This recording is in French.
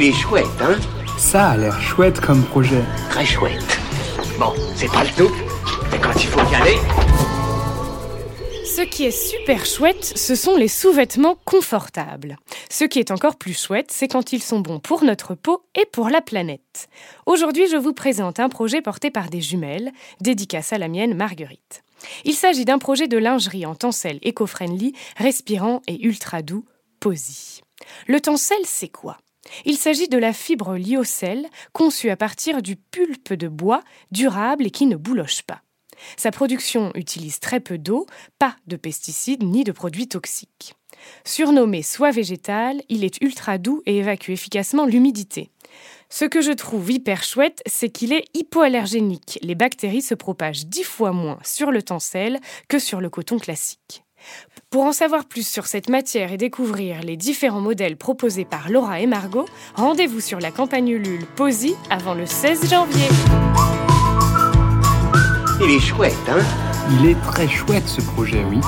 Il est chouette, hein Ça a l'air chouette comme projet. Très chouette. Bon, c'est pas le tout, mais quand il faut y aller... Ce qui est super chouette, ce sont les sous-vêtements confortables. Ce qui est encore plus chouette, c'est quand ils sont bons pour notre peau et pour la planète. Aujourd'hui, je vous présente un projet porté par des jumelles, dédicace à la mienne Marguerite. Il s'agit d'un projet de lingerie en tencel éco-friendly, respirant et ultra doux, Posy. Le tencel, c'est quoi? Il s'agit de la fibre lyocell conçue à partir du pulpe de bois durable et qui ne bouloche pas. Sa production utilise très peu d'eau, pas de pesticides ni de produits toxiques. Surnommé soie végétale, il est ultra doux et évacue efficacement l'humidité. Ce que je trouve hyper chouette, c'est qu'il est hypoallergénique. Les bactéries se propagent dix fois moins sur le tencel que sur le coton classique. Pour en savoir plus sur cette matière et découvrir les différents modèles proposés par Laura et Margot, rendez-vous sur la campagne Ulule Posy avant le 16 janvier. Il est chouette, hein? Il est très chouette ce projet, oui.